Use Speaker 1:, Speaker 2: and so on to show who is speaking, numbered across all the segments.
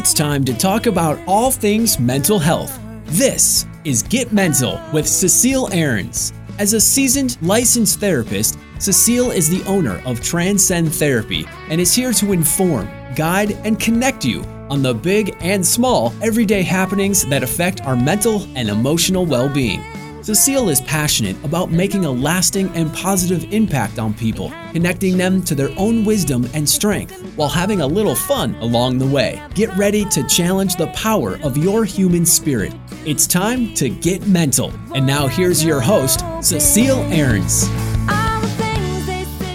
Speaker 1: It's time to talk about all things mental health. This is Get Mental with Cecile Ahrens. As a seasoned licensed therapist, Cecile is the owner of Transcend Therapy and is here to inform, guide, and connect you on the big and small everyday happenings that affect our mental and emotional well being. Cecile is passionate about making a lasting and positive impact on people, connecting them to their own wisdom and strength while having a little fun along the way. Get ready to challenge the power of your human spirit. It's time to get mental. And now here's your host, Cecile Ahrens.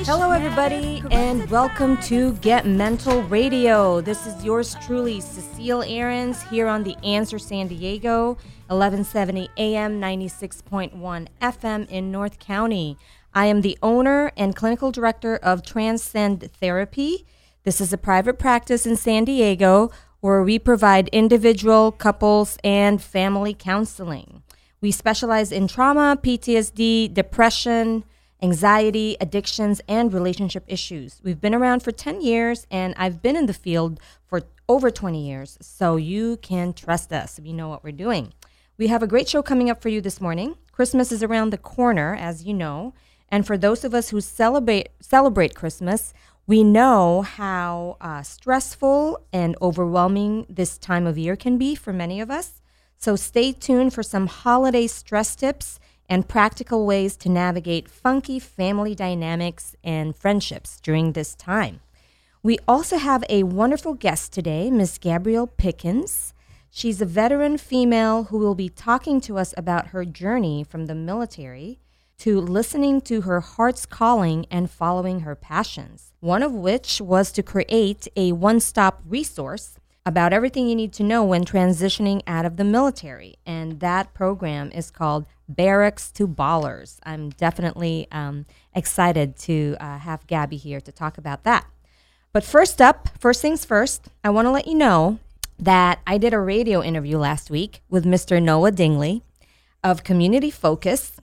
Speaker 2: Hello, everybody, and welcome to Get Mental Radio. This is yours truly, Cecile Ahrens, here on The Answer San Diego. 1170 AM, 96.1 FM in North County. I am the owner and clinical director of Transcend Therapy. This is a private practice in San Diego where we provide individual, couples, and family counseling. We specialize in trauma, PTSD, depression, anxiety, addictions, and relationship issues. We've been around for 10 years, and I've been in the field for over 20 years, so you can trust us. We know what we're doing. We have a great show coming up for you this morning. Christmas is around the corner, as you know. And for those of us who celebrate, celebrate Christmas, we know how uh, stressful and overwhelming this time of year can be for many of us. So stay tuned for some holiday stress tips and practical ways to navigate funky family dynamics and friendships during this time. We also have a wonderful guest today, Miss Gabrielle Pickens. She's a veteran female who will be talking to us about her journey from the military to listening to her heart's calling and following her passions. One of which was to create a one stop resource about everything you need to know when transitioning out of the military. And that program is called Barracks to Ballers. I'm definitely um, excited to uh, have Gabby here to talk about that. But first up, first things first, I want to let you know that I did a radio interview last week with Mr. Noah Dingley of Community Focus.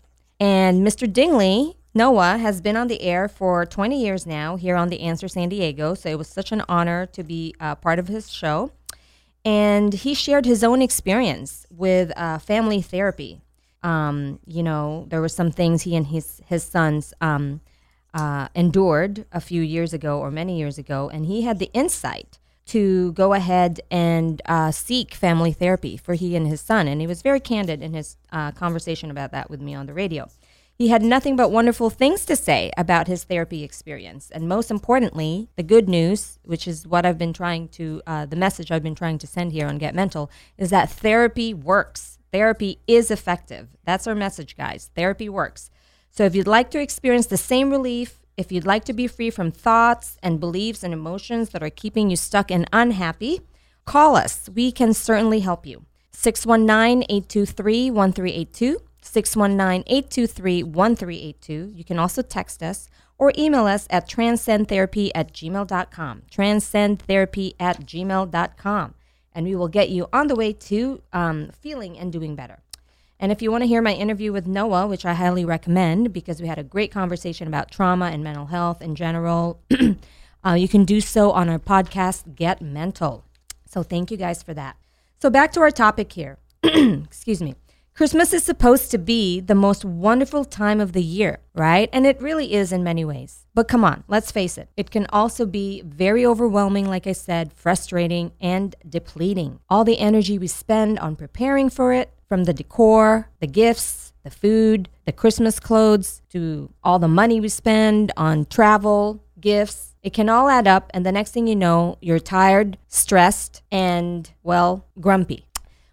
Speaker 2: And Mr. Dingley, Noah, has been on the air for 20 years now here on The Answer San Diego. So it was such an honor to be uh, part of his show. And he shared his own experience with uh, family therapy. Um, you know, there were some things he and his, his sons um, uh, endured a few years ago or many years ago. And he had the insight to go ahead and uh, seek family therapy for he and his son. And he was very candid in his uh, conversation about that with me on the radio. He had nothing but wonderful things to say about his therapy experience. And most importantly, the good news, which is what I've been trying to, uh, the message I've been trying to send here on Get Mental, is that therapy works. Therapy is effective. That's our message, guys. Therapy works. So if you'd like to experience the same relief, if you'd like to be free from thoughts and beliefs and emotions that are keeping you stuck and unhappy, call us. We can certainly help you. 619 823 1382. 619 823 1382. You can also text us or email us at transcendtherapy at gmail.com. Transcendtherapy at gmail.com. And we will get you on the way to um, feeling and doing better. And if you want to hear my interview with Noah, which I highly recommend because we had a great conversation about trauma and mental health in general, uh, you can do so on our podcast, Get Mental. So thank you guys for that. So back to our topic here. Excuse me. Christmas is supposed to be the most wonderful time of the year, right? And it really is in many ways. But come on, let's face it. It can also be very overwhelming, like I said, frustrating and depleting. All the energy we spend on preparing for it, from the decor, the gifts, the food, the Christmas clothes, to all the money we spend on travel, gifts. It can all add up, and the next thing you know, you're tired, stressed, and, well, grumpy.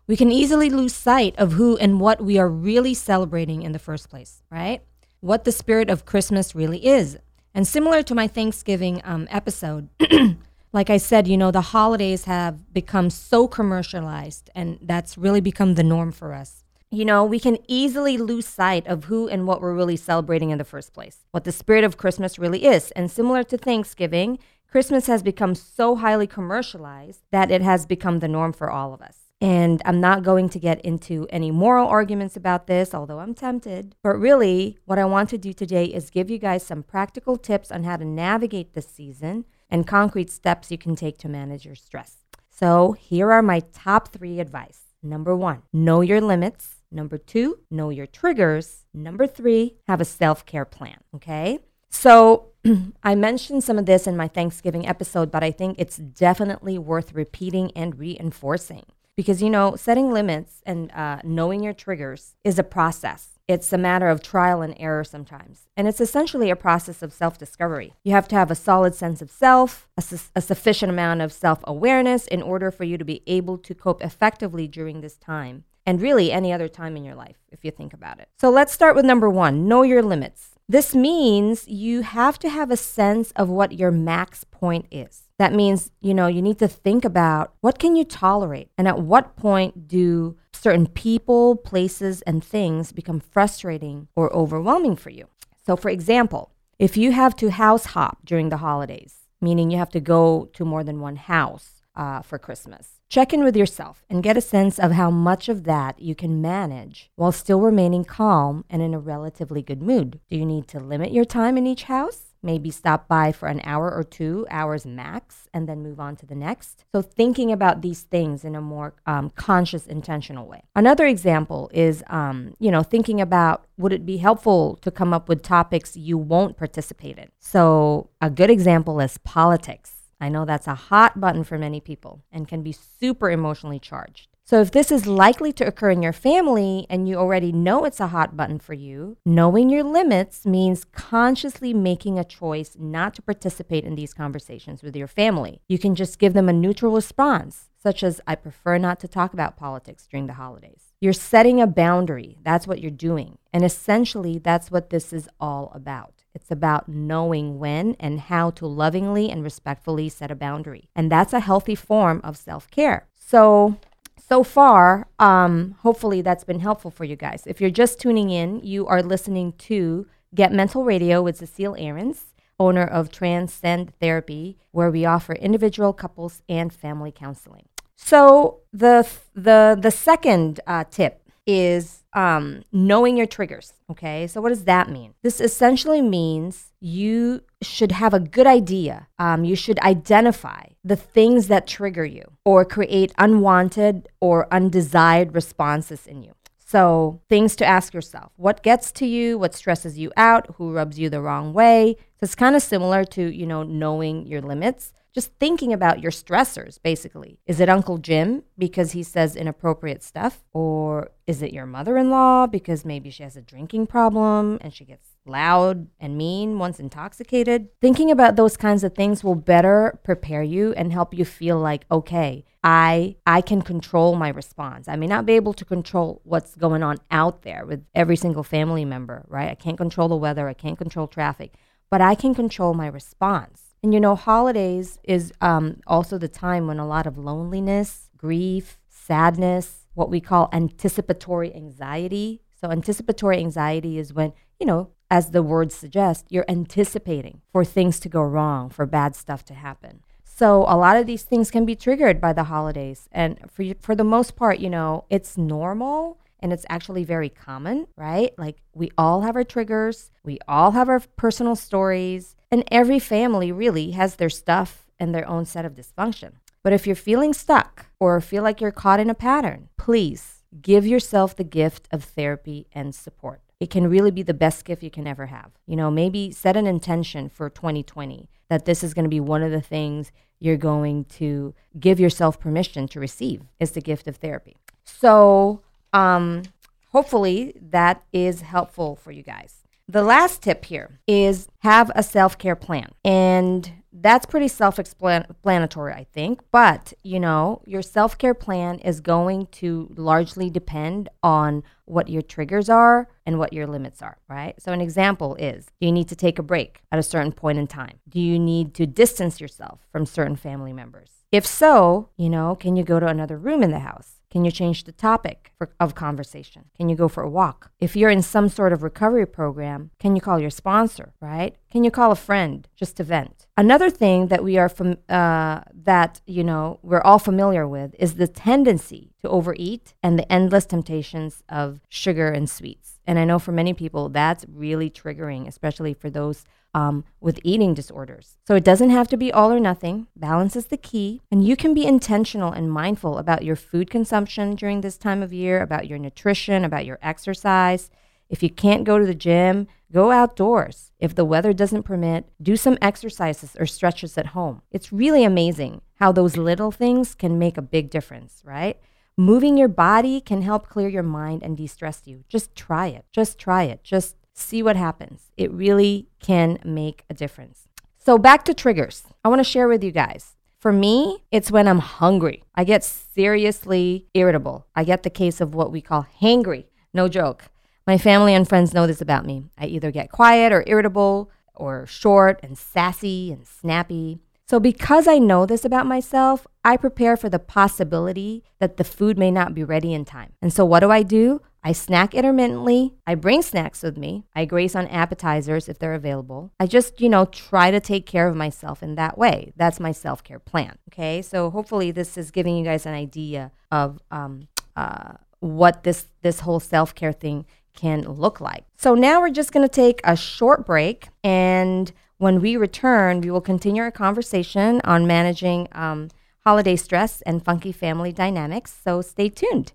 Speaker 2: We can easily lose sight of who and what we are really celebrating in the first place, right? What the spirit of Christmas really is. And similar to my Thanksgiving um, episode, like I said, you know, the holidays have become so commercialized, and that's really become the norm for us. You know, we can easily lose sight of who and what we're really celebrating in the first place, what the spirit of Christmas really is. And similar to Thanksgiving, Christmas has become so highly commercialized that it has become the norm for all of us. And I'm not going to get into any moral arguments about this, although I'm tempted. But really, what I want to do today is give you guys some practical tips on how to navigate this season and concrete steps you can take to manage your stress. So here are my top three advice. Number one, know your limits. Number two, know your triggers. Number three, have a self care plan. Okay. So I mentioned some of this in my Thanksgiving episode, but I think it's definitely worth repeating and reinforcing because, you know, setting limits and uh, knowing your triggers is a process. It's a matter of trial and error sometimes. And it's essentially a process of self discovery. You have to have a solid sense of self, a, su- a sufficient amount of self awareness in order for you to be able to cope effectively during this time and really any other time in your life, if you think about it. So let's start with number one know your limits. This means you have to have a sense of what your max point is. That means, you know, you need to think about what can you tolerate and at what point do certain people, places and things become frustrating or overwhelming for you. So for example, if you have to house hop during the holidays, meaning you have to go to more than one house uh, for Christmas, Check in with yourself and get a sense of how much of that you can manage while still remaining calm and in a relatively good mood. Do you need to limit your time in each house? Maybe stop by for an hour or two hours max and then move on to the next. So, thinking about these things in a more um, conscious, intentional way. Another example is, um, you know, thinking about would it be helpful to come up with topics you won't participate in? So, a good example is politics. I know that's a hot button for many people and can be super emotionally charged. So, if this is likely to occur in your family and you already know it's a hot button for you, knowing your limits means consciously making a choice not to participate in these conversations with your family. You can just give them a neutral response, such as, I prefer not to talk about politics during the holidays. You're setting a boundary. That's what you're doing. And essentially, that's what this is all about. It's about knowing when and how to lovingly and respectfully set a boundary. And that's a healthy form of self care. So, so far, um, hopefully that's been helpful for you guys. If you're just tuning in, you are listening to Get Mental Radio with Cecile Ahrens, owner of Transcend Therapy, where we offer individual, couples, and family counseling. So the the the second uh, tip is um, knowing your triggers. Okay, so what does that mean? This essentially means you should have a good idea. Um, you should identify the things that trigger you or create unwanted or undesired responses in you. So, things to ask yourself what gets to you, what stresses you out, who rubs you the wrong way. So, it's kind of similar to, you know, knowing your limits just thinking about your stressors, basically. Is it Uncle Jim because he says inappropriate stuff? Or is it your mother in law because maybe she has a drinking problem and she gets loud and mean once intoxicated? Thinking about those kinds of things will better prepare you and help you feel like, okay, I I can control my response. I may not be able to control what's going on out there with every single family member, right? I can't control the weather, I can't control traffic, but I can control my response. And you know, holidays is um, also the time when a lot of loneliness, grief, sadness, what we call anticipatory anxiety. So, anticipatory anxiety is when, you know, as the word suggests, you're anticipating for things to go wrong, for bad stuff to happen. So, a lot of these things can be triggered by the holidays. And for, for the most part, you know, it's normal and it's actually very common, right? Like we all have our triggers, we all have our personal stories, and every family really has their stuff and their own set of dysfunction. But if you're feeling stuck or feel like you're caught in a pattern, please give yourself the gift of therapy and support. It can really be the best gift you can ever have. You know, maybe set an intention for 2020 that this is going to be one of the things you're going to give yourself permission to receive is the gift of therapy. So, um, hopefully that is helpful for you guys. The last tip here is have a self care plan. And that's pretty self explanatory, I think. But, you know, your self care plan is going to largely depend on what your triggers are and what your limits are, right? So, an example is do you need to take a break at a certain point in time? Do you need to distance yourself from certain family members? If so, you know, can you go to another room in the house? Can you change the topic for, of conversation? Can you go for a walk? If you're in some sort of recovery program, can you call your sponsor, right? Can you call a friend just to vent? Another thing that we are fam- uh, that you know we're all familiar with is the tendency to overeat and the endless temptations of sugar and sweets. And I know for many people that's really triggering, especially for those um, with eating disorders. So it doesn't have to be all or nothing. Balance is the key. And you can be intentional and mindful about your food consumption during this time of year, about your nutrition, about your exercise. If you can't go to the gym, go outdoors. If the weather doesn't permit, do some exercises or stretches at home. It's really amazing how those little things can make a big difference, right? Moving your body can help clear your mind and de stress you. Just try it. Just try it. Just see what happens. It really can make a difference. So, back to triggers. I want to share with you guys. For me, it's when I'm hungry. I get seriously irritable. I get the case of what we call hangry. No joke. My family and friends know this about me. I either get quiet or irritable or short and sassy and snappy. So, because I know this about myself, I prepare for the possibility that the food may not be ready in time. And so, what do I do? I snack intermittently. I bring snacks with me. I grace on appetizers if they're available. I just, you know, try to take care of myself in that way. That's my self care plan. Okay. So, hopefully, this is giving you guys an idea of um, uh, what this, this whole self care thing can look like. So, now we're just going to take a short break and when we return, we will continue our conversation on managing um, holiday stress and funky family dynamics, so stay tuned.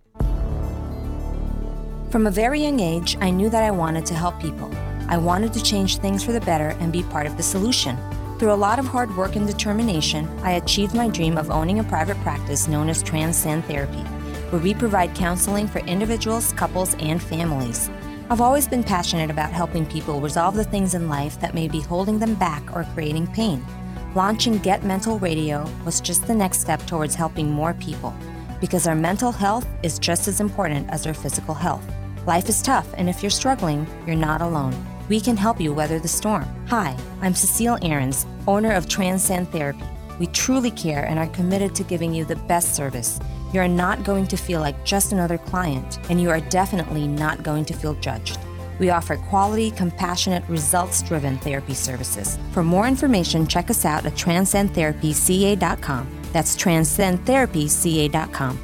Speaker 3: From a very young age, I knew that I wanted to help people. I wanted to change things for the better and be part of the solution. Through a lot of hard work and determination, I achieved my dream of owning a private practice known as Transcend Therapy, where we provide counseling for individuals, couples, and families. I've always been passionate about helping people resolve the things in life that may be holding them back or creating pain. Launching Get Mental Radio was just the next step towards helping more people because our mental health is just as important as our physical health. Life is tough, and if you're struggling, you're not alone. We can help you weather the storm. Hi, I'm Cecile Ahrens, owner of Transcend Therapy. We truly care and are committed to giving you the best service you are not going to feel like just another client, and you are definitely not going to feel judged. We offer quality, compassionate, results driven therapy services. For more information, check us out at transcendtherapyca.com. That's transcendtherapyca.com.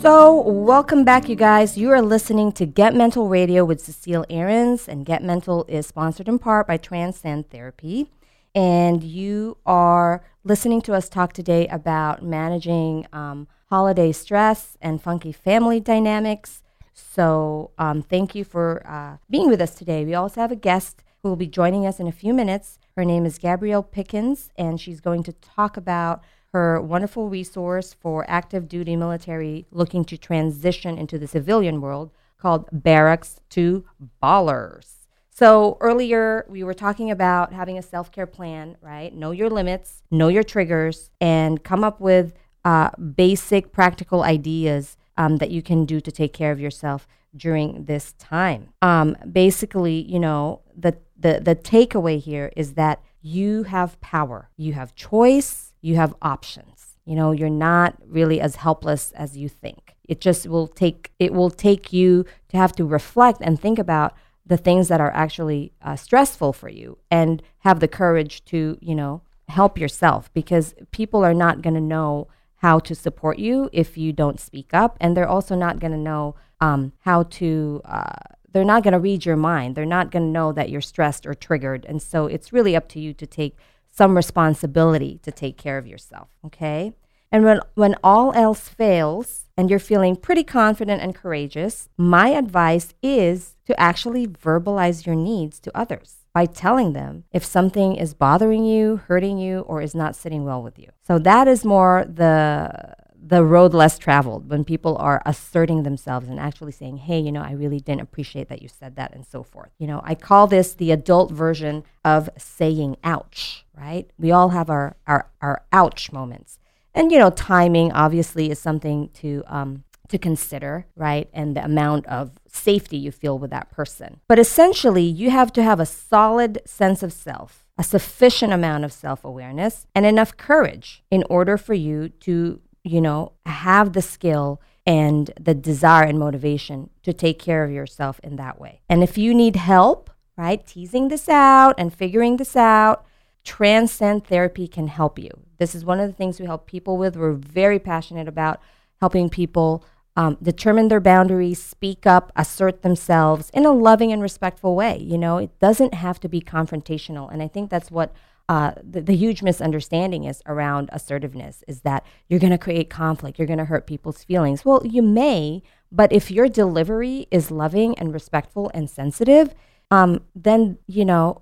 Speaker 2: So, welcome back, you guys. You are listening to Get Mental Radio with Cecile Ahrens, and Get Mental is sponsored in part by Transcend Therapy. And you are listening to us talk today about managing um, holiday stress and funky family dynamics. So, um, thank you for uh, being with us today. We also have a guest who will be joining us in a few minutes. Her name is Gabrielle Pickens, and she's going to talk about her wonderful resource for active duty military looking to transition into the civilian world called Barracks to Ballers. So earlier we were talking about having a self-care plan, right? Know your limits, know your triggers, and come up with uh, basic practical ideas um, that you can do to take care of yourself during this time. Um, basically, you know, the, the, the takeaway here is that you have power, you have choice, you have options. You know, you're not really as helpless as you think. It just will take it will take you to have to reflect and think about the things that are actually uh, stressful for you and have the courage to, you know, help yourself because people are not going to know how to support you if you don't speak up. And they're also not going to know um, how to, uh, they're not going to read your mind. They're not going to know that you're stressed or triggered. And so it's really up to you to take some responsibility to take care of yourself. Okay. And when, when all else fails and you're feeling pretty confident and courageous, my advice is to actually verbalize your needs to others by telling them if something is bothering you, hurting you, or is not sitting well with you. So that is more the the road less traveled when people are asserting themselves and actually saying, "Hey, you know, I really didn't appreciate that you said that," and so forth. You know, I call this the adult version of saying "ouch." Right? We all have our our our ouch moments, and you know, timing obviously is something to um, to consider, right? And the amount of safety you feel with that person. But essentially, you have to have a solid sense of self, a sufficient amount of self awareness, and enough courage in order for you to, you know, have the skill and the desire and motivation to take care of yourself in that way. And if you need help, right, teasing this out and figuring this out, Transcend Therapy can help you. This is one of the things we help people with. We're very passionate about helping people um, determine their boundaries, speak up, assert themselves in a loving and respectful way. You know, it doesn't have to be confrontational. And I think that's what uh, the, the, huge misunderstanding is around assertiveness is that you're going to create conflict, you're going to hurt people's feelings. Well, you may, but if your delivery is loving and respectful and sensitive, um, then you know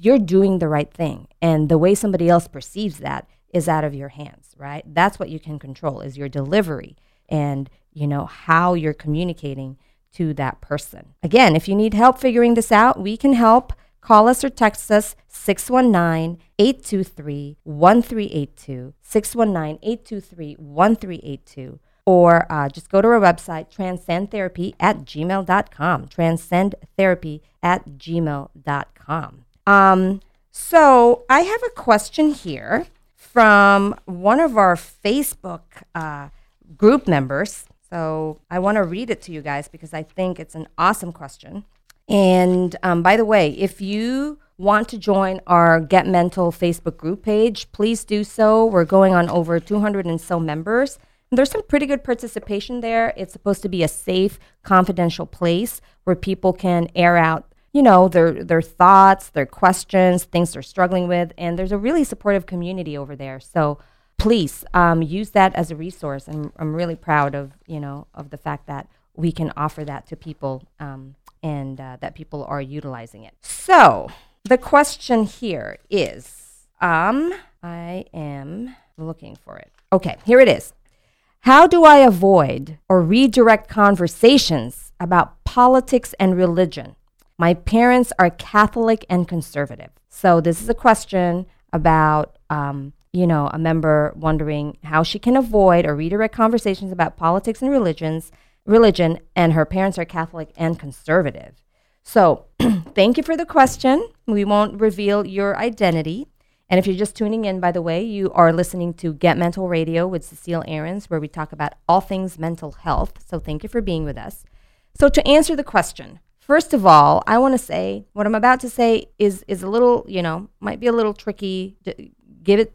Speaker 2: you're doing the right thing, and the way somebody else perceives that is out of your hands, right? That's what you can control is your delivery and you know how you're communicating to that person. Again, if you need help figuring this out, we can help. Call us or text us 619 823 1382, 619 823 1382, or uh, just go to our website, transcendtherapy at gmail.com. Transcendtherapy at gmail.com. Um, so I have a question here from one of our Facebook uh, group members. So I want to read it to you guys because I think it's an awesome question. And um, by the way, if you want to join our Get Mental Facebook group page, please do so. We're going on over 200 and so members. And There's some pretty good participation there. It's supposed to be a safe, confidential place where people can air out you know their their thoughts their questions things they're struggling with and there's a really supportive community over there so please um, use that as a resource and I'm really proud of you know of the fact that we can offer that to people um, and uh, that people are utilizing it. So the question here is um, I am looking for it. Okay, here it is. How do I avoid or redirect conversations about politics and religion? My parents are Catholic and conservative. So this is a question about, um, you know, a member wondering how she can avoid or redirect conversations about politics and religions religion, and her parents are Catholic and conservative. So, thank you for the question. We won't reveal your identity. And if you're just tuning in, by the way, you are listening to Get Mental Radio with Cecile Ahrens, where we talk about all things mental health. So, thank you for being with us. So, to answer the question, first of all, I want to say what I'm about to say is is a little, you know, might be a little tricky. Give it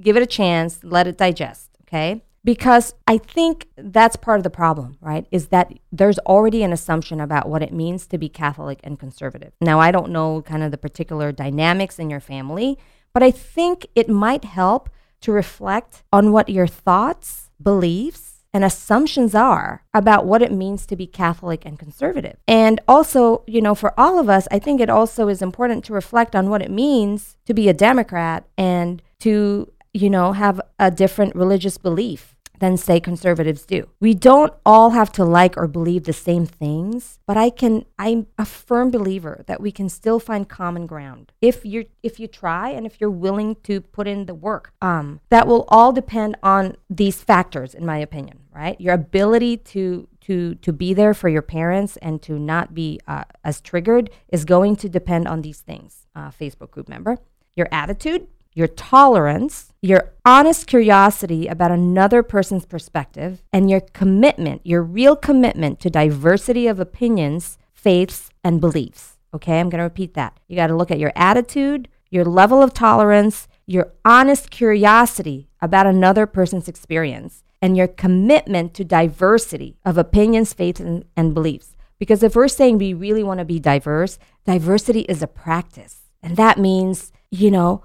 Speaker 2: give it a chance, let it digest. Okay because I think that's part of the problem, right? Is that there's already an assumption about what it means to be Catholic and conservative. Now, I don't know kind of the particular dynamics in your family, but I think it might help to reflect on what your thoughts, beliefs, and assumptions are about what it means to be Catholic and conservative. And also, you know, for all of us, I think it also is important to reflect on what it means to be a Democrat and to, you know, have a different religious belief than, say, conservatives do. We don't all have to like or believe the same things, but I can, I'm a firm believer that we can still find common ground if you're, if you try and if you're willing to put in the work. Um, that will all depend on these factors, in my opinion, right? Your ability to to to be there for your parents and to not be uh, as triggered is going to depend on these things. Uh, Facebook group member, your attitude, your tolerance, your honest curiosity about another person's perspective, and your commitment, your real commitment to diversity of opinions, faiths, and beliefs. Okay, I'm going to repeat that. You got to look at your attitude, your level of tolerance, your honest curiosity about another person's experience, and your commitment to diversity of opinions, faiths, and, and beliefs. Because if we're saying we really want to be diverse, diversity is a practice. And that means, you know,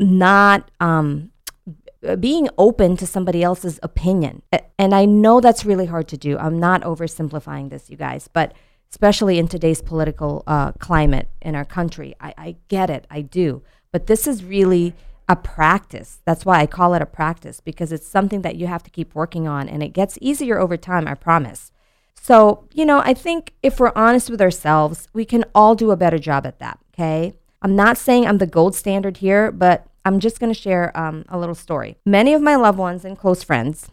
Speaker 2: not um, being open to somebody else's opinion. And I know that's really hard to do. I'm not oversimplifying this, you guys, but especially in today's political uh, climate in our country, I, I get it. I do. But this is really a practice. That's why I call it a practice because it's something that you have to keep working on and it gets easier over time, I promise. So, you know, I think if we're honest with ourselves, we can all do a better job at that, okay? I'm not saying I'm the gold standard here, but I'm just going to share um, a little story. Many of my loved ones and close friends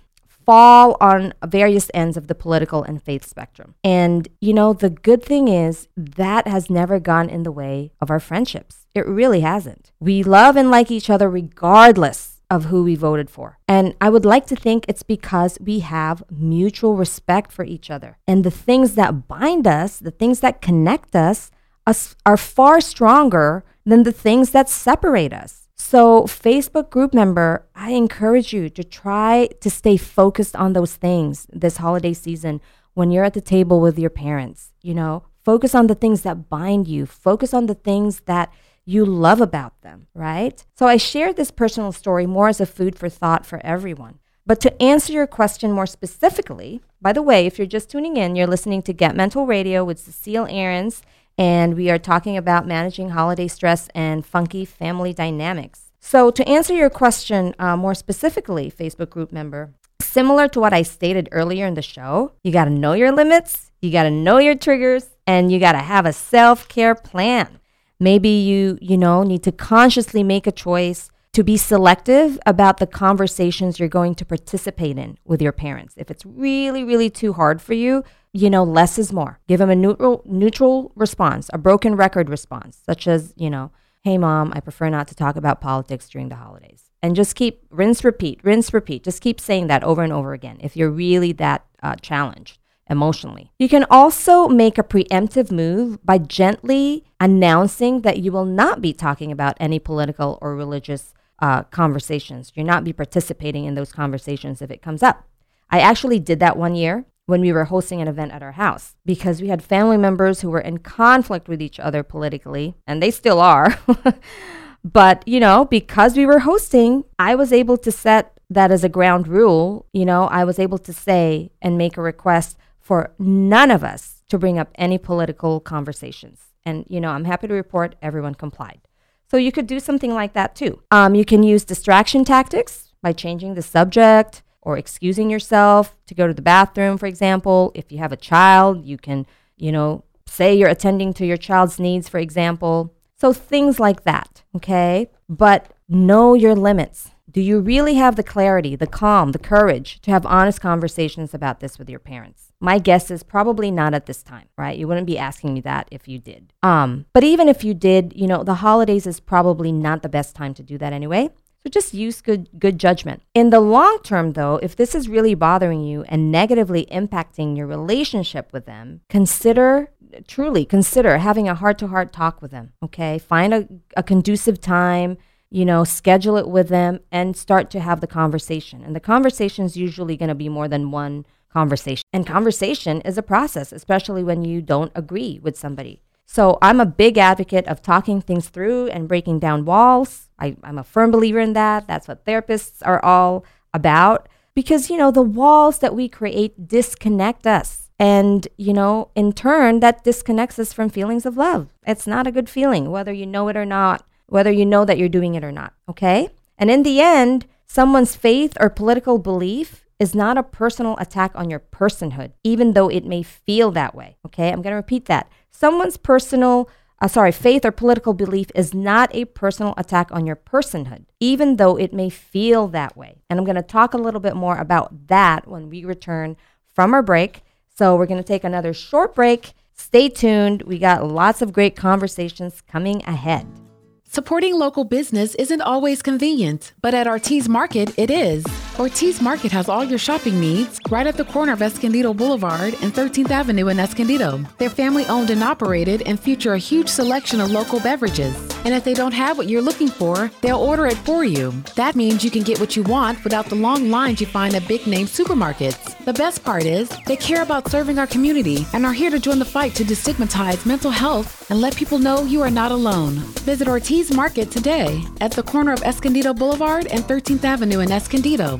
Speaker 2: fall on various ends of the political and faith spectrum. And, you know, the good thing is that has never gone in the way of our friendships. It really hasn't. We love and like each other regardless of who we voted for. And I would like to think it's because we have mutual respect for each other. And the things that bind us, the things that connect us, us are far stronger than the things that separate us. So, Facebook group member, I encourage you to try to stay focused on those things this holiday season when you're at the table with your parents. You know, focus on the things that bind you, focus on the things that you love about them, right? So, I shared this personal story more as a food for thought for everyone. But to answer your question more specifically, by the way, if you're just tuning in, you're listening to Get Mental Radio with Cecile Ahrens and we are talking about managing holiday stress and funky family dynamics. So, to answer your question uh, more specifically, Facebook group member, similar to what I stated earlier in the show, you got to know your limits, you got to know your triggers, and you got to have a self care plan. Maybe you, you know, need to consciously make a choice to be selective about the conversations you're going to participate in with your parents. If it's really, really too hard for you, you know, less is more. Give them a neutral neutral response, a broken record response, such as, you know, hey mom, I prefer not to talk about politics during the holidays. And just keep rinse, repeat, rinse, repeat. Just keep saying that over and over again if you're really that uh, challenged emotionally. You can also make a preemptive move by gently announcing that you will not be talking about any political or religious uh, conversations. You're not be participating in those conversations if it comes up. I actually did that one year when we were hosting an event at our house because we had family members who were in conflict with each other politically, and they still are. but, you know, because we were hosting, I was able to set that as a ground rule. You know, I was able to say and make a request for none of us to bring up any political conversations. And, you know, I'm happy to report everyone complied. So you could do something like that too. Um, you can use distraction tactics by changing the subject or excusing yourself to go to the bathroom, for example. If you have a child, you can, you know, say you're attending to your child's needs, for example. So things like that, okay? But know your limits. Do you really have the clarity, the calm, the courage to have honest conversations about this with your parents? My guess is probably not at this time, right? You wouldn't be asking me that if you did. Um, but even if you did, you know, the holidays is probably not the best time to do that anyway. So just use good good judgment. In the long term though, if this is really bothering you and negatively impacting your relationship with them, consider truly consider having a heart-to-heart talk with them, okay? Find a, a conducive time you know, schedule it with them and start to have the conversation. And the conversation is usually going to be more than one conversation. And conversation is a process, especially when you don't agree with somebody. So I'm a big advocate of talking things through and breaking down walls. I, I'm a firm believer in that. That's what therapists are all about. Because, you know, the walls that we create disconnect us. And, you know, in turn, that disconnects us from feelings of love. It's not a good feeling, whether you know it or not whether you know that you're doing it or not. Okay? And in the end, someone's faith or political belief is not a personal attack on your personhood, even though it may feel that way. Okay? I'm going to repeat that. Someone's personal, uh, sorry, faith or political belief is not a personal attack on your personhood, even though it may feel that way. And I'm going to talk a little bit more about that when we return from our break. So we're going to take another short break. Stay tuned. We got lots of great conversations coming ahead.
Speaker 4: Supporting local business isn't always convenient, but at Ortiz Market, it is. Ortiz Market has all your shopping needs right at the corner of Escondido Boulevard and 13th Avenue in Escondido. They're family owned and operated and feature a huge selection of local beverages. And if they don't have what you're looking for, they'll order it for you. That means you can get what you want without the long lines you find at big name supermarkets. The best part is, they care about serving our community and are here to join the fight to destigmatize mental health and let people know you are not alone. Visit Ortiz Market today at the corner of Escondido Boulevard and 13th Avenue in Escondido.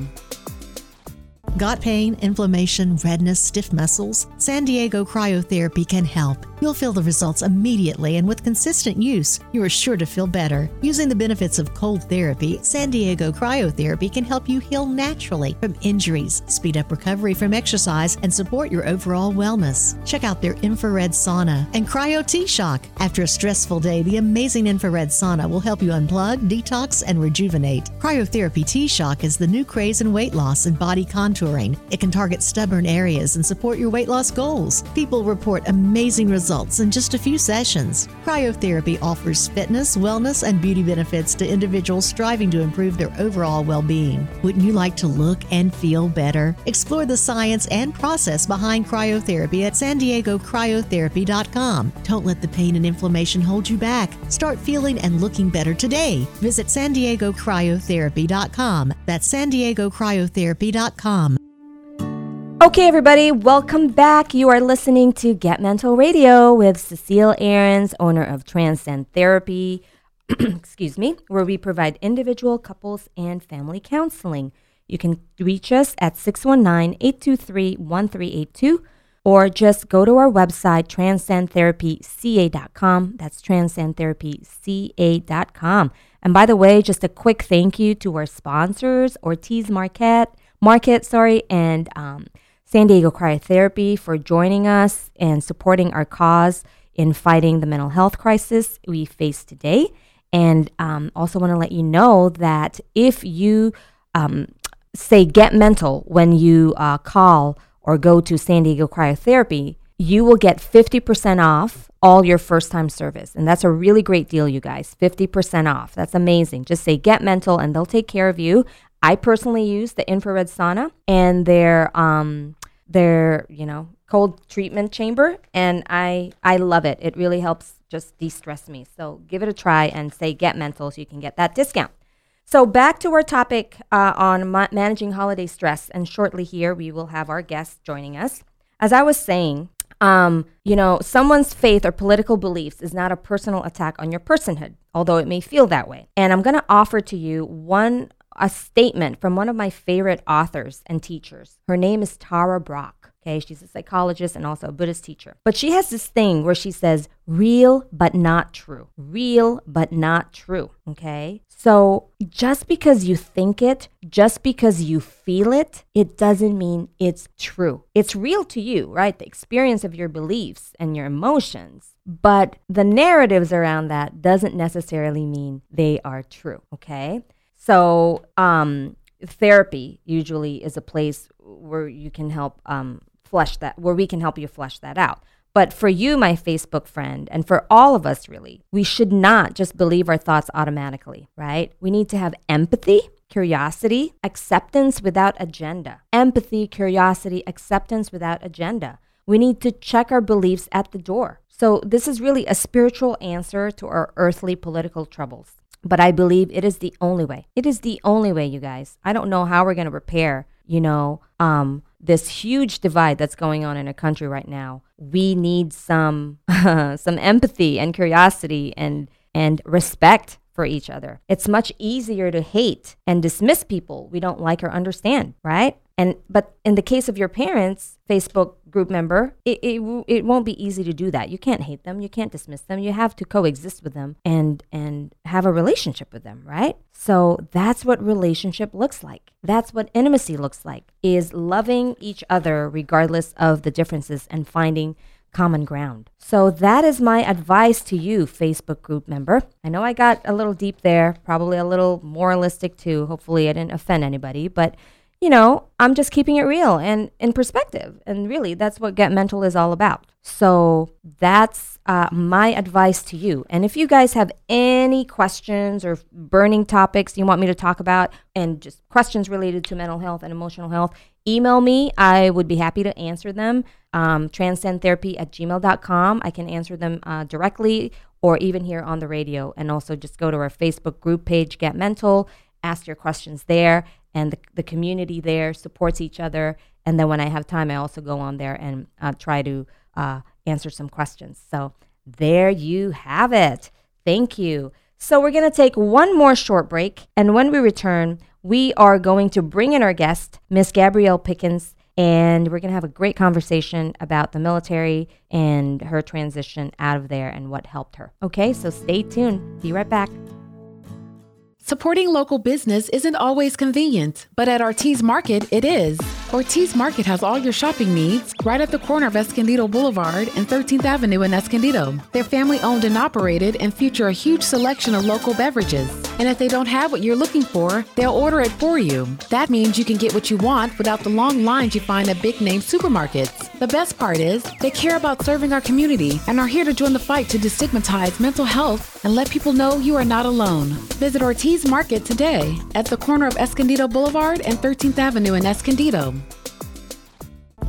Speaker 5: Got pain, inflammation, redness, stiff muscles? San Diego Cryotherapy can help. You'll feel the results immediately, and with consistent use, you are sure to feel better. Using the benefits of cold therapy, San Diego Cryotherapy can help you heal naturally from injuries, speed up recovery from exercise, and support your overall wellness. Check out their infrared sauna and Cryo T Shock. After a stressful day, the amazing infrared sauna will help you unplug, detox, and rejuvenate. Cryotherapy T Shock is the new craze in weight loss and body contour contouring. It can target stubborn areas and support your weight loss goals. People report amazing results in just a few sessions. Cryotherapy offers fitness, wellness, and beauty benefits to individuals striving to improve their overall well being. Wouldn't you like to look and feel better? Explore the science and process behind cryotherapy at san diego cryotherapy.com. Don't let the pain and inflammation hold you back. Start feeling and looking better today. Visit san diego cryotherapy.com. That's san diego cryotherapy.com.
Speaker 2: Okay, everybody, welcome back. You are listening to Get Mental Radio with Cecile Ahrens, owner of Transcend Therapy. Excuse me, where we provide individual, couples, and family counseling. You can reach us at 619 823 1382 or just go to our website, transcendtherapyca.com. That's transcendtherapyca.com. And by the way, just a quick thank you to our sponsors, Ortiz Market, Market, sorry, and um, San Diego Cryotherapy for joining us and supporting our cause in fighting the mental health crisis we face today. And um, also want to let you know that if you um, say get mental when you uh, call or go to San Diego Cryotherapy, you will get 50% off all your first time service. And that's a really great deal, you guys. 50% off. That's amazing. Just say get mental and they'll take care of you. I personally use the infrared sauna and their um their, you know, cold treatment chamber and I I love it. It really helps just de-stress me. So give it a try and say get mental so you can get that discount. So back to our topic uh, on ma- managing holiday stress, and shortly here we will have our guest joining us. As I was saying, um, you know, someone's faith or political beliefs is not a personal attack on your personhood, although it may feel that way. And I'm going to offer to you one a statement from one of my favorite authors and teachers. Her name is Tara Brach. Okay, she's a psychologist and also a Buddhist teacher. But she has this thing where she says, real but not true. Real but not true. Okay, so just because you think it, just because you feel it, it doesn't mean it's true. It's real to you, right? The experience of your beliefs and your emotions. But the narratives around that doesn't necessarily mean they are true. Okay, so um, therapy usually is a place where you can help um, flesh that, where we can help you flesh that out. But for you, my Facebook friend, and for all of us really, we should not just believe our thoughts automatically, right? We need to have empathy, curiosity, acceptance without agenda. Empathy, curiosity, acceptance without agenda. We need to check our beliefs at the door. So, this is really a spiritual answer to our earthly political troubles. But I believe it is the only way. It is the only way, you guys. I don't know how we're going to repair, you know, um, this huge divide that's going on in a country right now. We need some some empathy and curiosity and and respect for each other. It's much easier to hate and dismiss people we don't like or understand, right? And but in the case of your parents, Facebook group member, it, it it won't be easy to do that. You can't hate them, you can't dismiss them. You have to coexist with them and and have a relationship with them, right? So that's what relationship looks like. That's what intimacy looks like. Is loving each other regardless of the differences and finding common ground. So that is my advice to you, Facebook group member. I know I got a little deep there, probably a little moralistic too. Hopefully I didn't offend anybody, but you know, I'm just keeping it real and in perspective. And really, that's what Get Mental is all about. So that's uh, my advice to you. And if you guys have any questions or burning topics you want me to talk about, and just questions related to mental health and emotional health, email me. I would be happy to answer them. Um, transcendtherapy at gmail.com. I can answer them uh, directly or even here on the radio. And also just go to our Facebook group page, Get Mental, ask your questions there and the, the community there supports each other. And then when I have time, I also go on there and uh, try to uh, answer some questions. So there you have it. Thank you. So we're going to take one more short break. And when we return, we are going to bring in our guest, Miss Gabrielle Pickens, and we're going to have a great conversation about the military and her transition out of there and what helped her. Okay, so stay tuned. Be right back.
Speaker 4: Supporting local business isn't always convenient, but at Ortiz Market, it is. Ortiz Market has all your shopping needs right at the corner of Escondido Boulevard and 13th Avenue in Escondido. They're family owned and operated and feature a huge selection of local beverages. And if they don't have what you're looking for, they'll order it for you. That means you can get what you want without the long lines you find at big name supermarkets. The best part is, they care about serving our community and are here to join the fight to destigmatize mental health and let people know you are not alone. Visit Ortiz Market today at the corner of Escondido Boulevard and 13th Avenue in Escondido.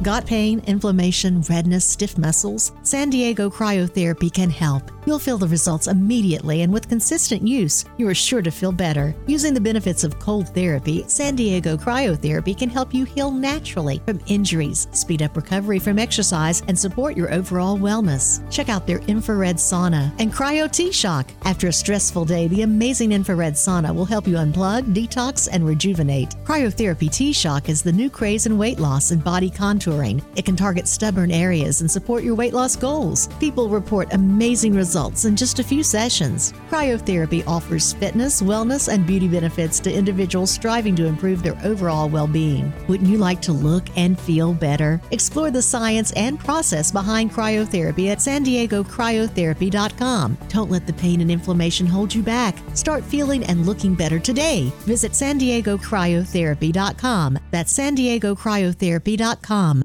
Speaker 5: Got pain, inflammation, redness, stiff muscles? San Diego Cryotherapy can help. You'll feel the results immediately, and with consistent use, you are sure to feel better. Using the benefits of cold therapy, San Diego Cryotherapy can help you heal naturally from injuries, speed up recovery from exercise, and support your overall wellness. Check out their infrared sauna and Cryo T Shock. After a stressful day, the amazing infrared sauna will help you unplug, detox, and rejuvenate. Cryotherapy T Shock is the new craze in weight loss and body contouring. It can target stubborn areas and support your weight loss goals. People report amazing results in just a few sessions. Cryotherapy offers fitness, wellness, and beauty benefits to individuals striving to improve their overall well being. Wouldn't you like to look and feel better? Explore the science and process behind cryotherapy at san diego cryotherapy.com. Don't let the pain and inflammation hold you back. Start feeling and looking better today. Visit san diego cryotherapy.com. That's san diego cryotherapy.com.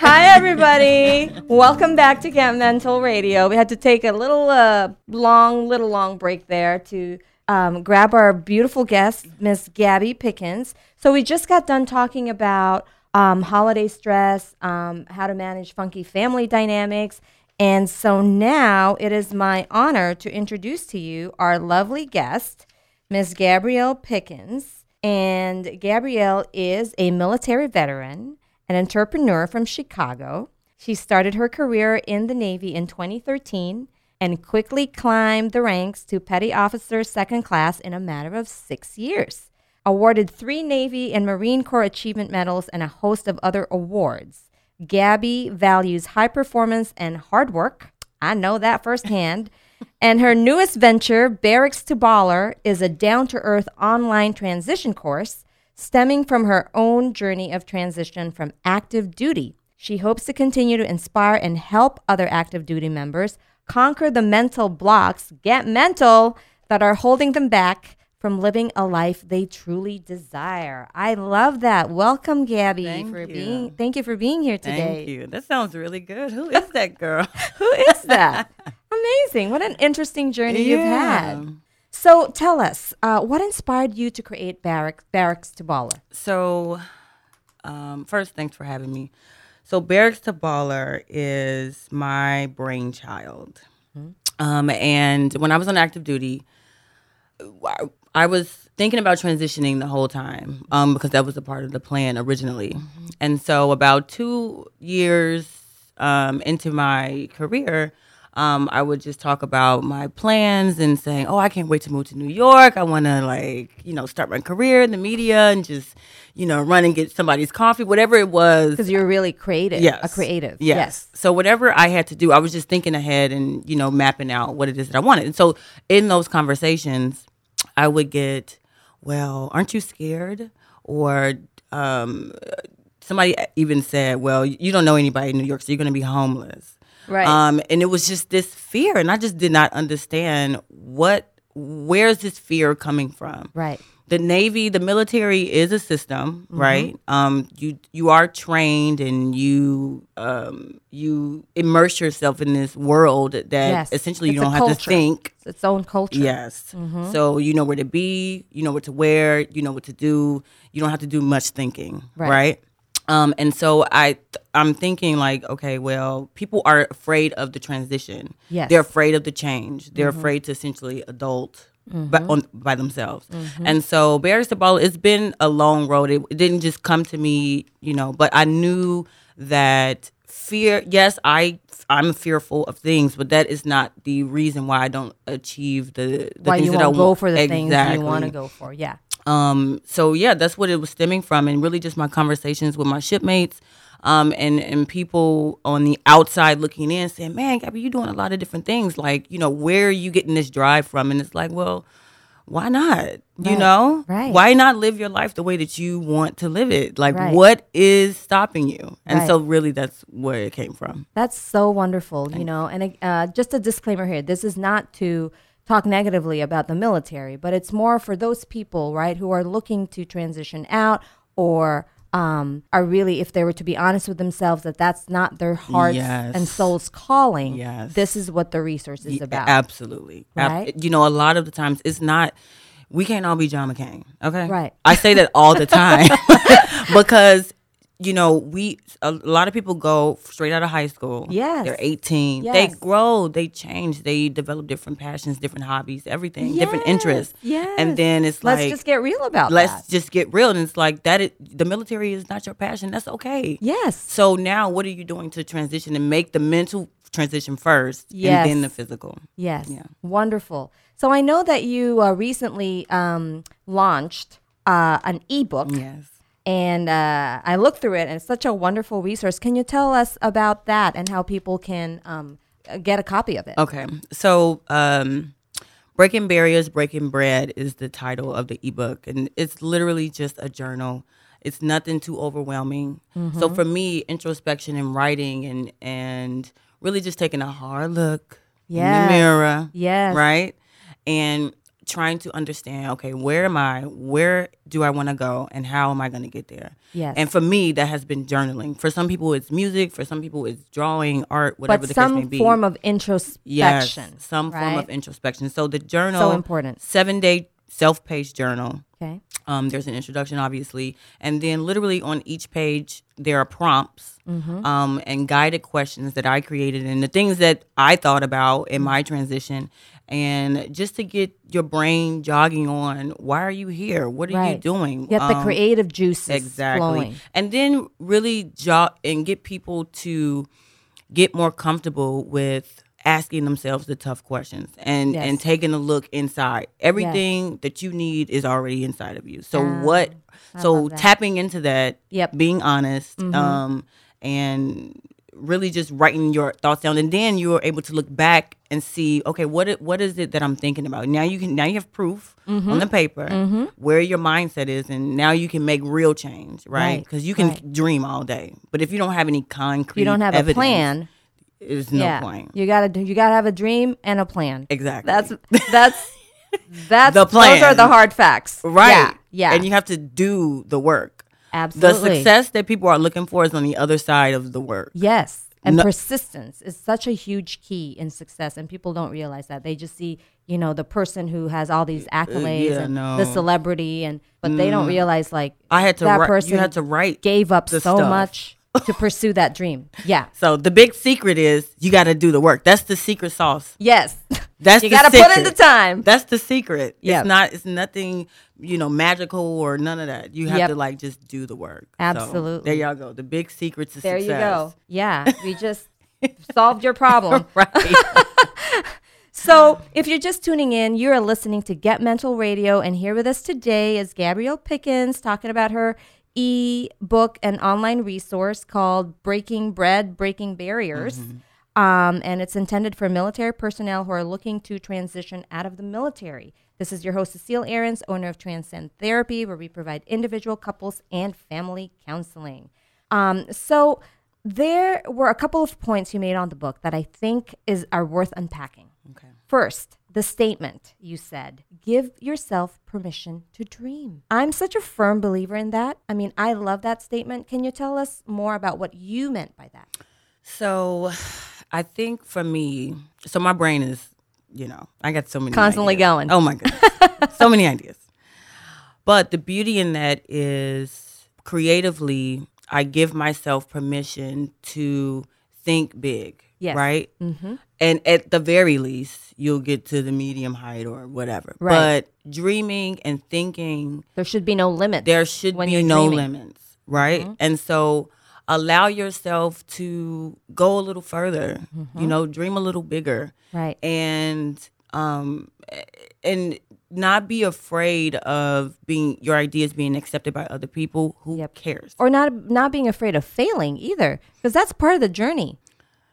Speaker 2: Hi, everybody. Welcome back to Get Mental Radio. We had to take a little uh, long, little long break there to um, grab our beautiful guest, Miss Gabby Pickens. So we just got done talking about um, holiday stress, um, how to manage funky family dynamics. And so now it is my honor to introduce to you our lovely guest, Miss Gabrielle Pickens. And Gabrielle is a military veteran an entrepreneur from Chicago. She started her career in the Navy in 2013 and quickly climbed the ranks to petty officer second class in a matter of six years. Awarded three Navy and Marine Corps Achievement Medals and a host of other awards. Gabby values high performance and hard work. I know that firsthand. and her newest venture, Barracks to Baller, is a down to earth online transition course stemming from her own journey of transition from active duty. She hopes to continue to inspire and help other active duty members conquer the mental blocks, get mental, that are holding them back from living a life they truly desire. I love that. Welcome, Gabby,
Speaker 6: thank
Speaker 2: for
Speaker 6: you.
Speaker 2: being. Thank you for being here today.
Speaker 6: Thank you. That sounds really good. Who is that girl?
Speaker 2: Who is that? Amazing. What an interesting journey you've had. So tell us, uh, what inspired you to create Barracks, Barracks to Baller?
Speaker 6: So, um, first, thanks for having me. So, Barracks to Baller is my brainchild. Um, and when I was on active duty, I, I was thinking about transitioning the whole time um, because that was a part of the plan originally. And so, about two years um, into my career, um, I would just talk about my plans and saying, "Oh, I can't wait to move to New York. I want to like, you know, start my career in the media and just, you know, run and get somebody's coffee, whatever it was."
Speaker 2: Because you're really creative.
Speaker 6: Yes.
Speaker 2: A creative.
Speaker 6: Yes. So whatever I had to do, I was just thinking ahead and, you know, mapping out what it is that I wanted. And so in those conversations, I would get, well, aren't you scared? Or um, somebody even said, well, you don't know anybody in New York, so you're going to be homeless.
Speaker 2: Right.
Speaker 6: Um, and it was just this fear. And I just did not understand what, where's this fear coming from?
Speaker 2: Right.
Speaker 6: the Navy, the military is a system,
Speaker 2: Mm-hmm.
Speaker 6: right? Um, you you are trained and you um, you immerse yourself in this world that
Speaker 2: Yes.
Speaker 6: essentially
Speaker 2: It's
Speaker 6: you don't have to think.
Speaker 2: It's its own culture.
Speaker 6: Yes.
Speaker 2: Mm-hmm.
Speaker 6: So you know where to be, you know what to wear, you know what to do. You don't have to do much thinking,
Speaker 2: Right.
Speaker 6: right? Um, and so I I'm thinking like, okay, well, people are afraid of the transition.
Speaker 2: Yes.
Speaker 6: They're afraid of the change. They're
Speaker 2: Mm-hmm.
Speaker 6: afraid to essentially adult by, on, by themselves. And so Barracks to Ball, it's been a long road. It, it didn't just come to me, you know, but I knew that fear, yes, I I'm fearful of things, but that is not the reason why I don't achieve the, the
Speaker 2: Why
Speaker 6: things
Speaker 2: you
Speaker 6: that I
Speaker 2: go
Speaker 6: want.
Speaker 2: for the things you want to go for. Yeah.
Speaker 6: Um, so yeah, that's what it was stemming from, and really just my conversations with my shipmates, um, and and people on the outside looking in, saying, "Man, Gabby, you're doing a lot of different things. Like, you know, where are you getting this drive from?" And it's like, well, why not? You know,
Speaker 2: right.
Speaker 6: Why not live your life the way that you want to live it? Like,
Speaker 2: Right.
Speaker 6: what is stopping you? And
Speaker 2: Right.
Speaker 6: so, really, that's where it came from.
Speaker 2: That's so wonderful, you know. And uh, just a disclaimer here: this is not to talk negatively about the military, but it's more for those people, right, who are looking to transition out or um, are really, if they were to be honest with themselves, that that's not their hearts
Speaker 6: Yes.
Speaker 2: and soul's calling.
Speaker 6: Yes.
Speaker 2: This is what the resource is
Speaker 6: Yeah,
Speaker 2: about.
Speaker 6: Absolutely. Ab-
Speaker 2: Right?
Speaker 6: you know, a lot of the times it's not. We can't all be John McCain. Okay.
Speaker 2: Right.
Speaker 6: I say that all the time because you know we a lot of people go straight out of high school.
Speaker 2: Yes.
Speaker 6: They're 18.
Speaker 2: Yes.
Speaker 6: They grow. They change. They develop different passions, different hobbies, everything, different interests.
Speaker 2: yes.
Speaker 6: And then it's
Speaker 2: Let's
Speaker 6: like
Speaker 2: just get real about
Speaker 6: let's
Speaker 2: that.
Speaker 6: just get real. And it's like that. It, the military is not your passion. That's okay.
Speaker 2: Yes.
Speaker 6: So now, what are you doing to transition and make the mental transition first,
Speaker 2: Yes.
Speaker 6: and then the physical?
Speaker 2: Yes.
Speaker 6: Yeah.
Speaker 2: Wonderful. So I know that you uh, recently um, launched uh, an ebook.
Speaker 6: Yes.
Speaker 2: And uh, I looked through it, and it's such a wonderful resource. Can you tell us about that and how people can um, get a copy of it?
Speaker 6: Okay. So, um, Breaking Barriers, Breaking Bread is the title of the ebook. And it's literally just a journal. It's nothing too overwhelming. So for me, introspection and writing and and really just taking a hard look in the mirror.
Speaker 2: Yes.
Speaker 6: Right? And trying to understand, okay, where am I? Where do I want to go? And how am I going to get there?
Speaker 2: Yes.
Speaker 6: And for me, that has been journaling. For some people, it's music. For some people, it's drawing, art, whatever
Speaker 2: but
Speaker 6: the case may be.
Speaker 2: form of
Speaker 6: Yes,
Speaker 2: introspection.
Speaker 6: some form of introspection. So the journal,
Speaker 2: So important.
Speaker 6: seven day self paced journal.
Speaker 2: Okay.
Speaker 6: Um, there's an introduction, obviously, and then literally on each page there are prompts
Speaker 2: Mm-hmm.
Speaker 6: um, and guided questions that I created and the things that I thought about in
Speaker 2: Mm-hmm.
Speaker 6: my transition, and just to get your brain jogging on. Why are you here? What are you doing?
Speaker 2: Get the
Speaker 6: Um,
Speaker 2: creative juices
Speaker 6: exactly
Speaker 2: flowing.
Speaker 6: and then really jog and get people to get more comfortable with asking themselves the tough questions and
Speaker 2: Yes.
Speaker 6: and taking a look inside everything that you need is already inside of you so
Speaker 2: Ah,
Speaker 6: what so tapping into that
Speaker 2: Yep. Mm-hmm.
Speaker 6: being honest um and really just writing your thoughts down and then you're able to look back and see okay what it, what is it that i'm thinking about now you can now you have proof
Speaker 2: Mm-hmm.
Speaker 6: on the paper where your mindset is and now you can make real change right
Speaker 2: Right,
Speaker 6: because you can
Speaker 2: right.
Speaker 6: dream all day but if you don't have any concrete
Speaker 2: You don't have
Speaker 6: evidence,
Speaker 2: a plan.
Speaker 6: there's no
Speaker 2: yeah.
Speaker 6: point
Speaker 2: You gotta. You gotta have a dream and a plan.
Speaker 6: exactly
Speaker 2: That's that's that's
Speaker 6: The plan.
Speaker 2: Those are the hard facts.
Speaker 6: right
Speaker 2: Yeah. Yeah.
Speaker 6: and you have to do the work
Speaker 2: Absolutely.
Speaker 6: the success that people are looking for is on the other side of the work
Speaker 2: Yes. And
Speaker 6: No-
Speaker 2: persistence is such a huge key in success, and people don't realize that. They just see, you know, the person who has all these accolades
Speaker 6: Uh, yeah,
Speaker 2: and
Speaker 6: no. Mm.
Speaker 2: the celebrity, and but they don't realize like
Speaker 6: I had to
Speaker 2: that
Speaker 6: write- you
Speaker 2: person
Speaker 6: had to write
Speaker 2: gave up so
Speaker 6: stuff.
Speaker 2: much to pursue that dream. Yeah.
Speaker 6: So the big secret is you got to do the work. That's the secret sauce.
Speaker 2: Yes.
Speaker 6: That's
Speaker 2: you got to put in the time.
Speaker 6: That's the secret.
Speaker 2: Yep.
Speaker 6: It's not. It's nothing. You know, magical or none of that. You have
Speaker 2: Yep.
Speaker 6: to like just do the work. So,
Speaker 2: Absolutely.
Speaker 6: there y'all go. The big secret to
Speaker 2: There
Speaker 6: success.
Speaker 2: There you go. Yeah. We just solved your problem.
Speaker 6: Right.
Speaker 2: So, if you're just tuning in, you are listening to Get Mental Radio, and here with us today is Gabrielle Pickens talking about her e-book and online resource called Breaking Bread, Breaking Barriers. Um, and it's intended for military personnel who are looking to transition out of the military. This is your host, Cecile Ahrens, owner of Transcend Therapy, where we provide individual, couples, and family counseling. Um, so, there were a couple of points you made on the book that I think is are worth unpacking.
Speaker 6: okay.
Speaker 2: First, the statement you said, give yourself permission to dream. I'm such a firm believer in that. I mean, I love that statement. Can you tell us more about what you meant by that?
Speaker 6: So, I think for me, so my brain is, you know, I got so many
Speaker 2: Constantly
Speaker 6: ideas.
Speaker 2: going.
Speaker 6: Oh my goodness, so many ideas. But the beauty in that is creatively, I give myself permission to think big.
Speaker 2: Yes.
Speaker 6: Right.
Speaker 2: Mm-hmm.
Speaker 6: And at the very least, you'll get to the medium height or whatever.
Speaker 2: Right.
Speaker 6: But dreaming and thinking
Speaker 2: There should be no limits.
Speaker 6: there should be no
Speaker 2: dreaming.
Speaker 6: limits, right? And so allow yourself to go a little further, you know, dream a little bigger.
Speaker 2: Right.
Speaker 6: And um and not be afraid of being your ideas being accepted by other people who
Speaker 2: Yep.
Speaker 6: cares.
Speaker 2: Or not not being afraid of failing either, because that's part of the journey.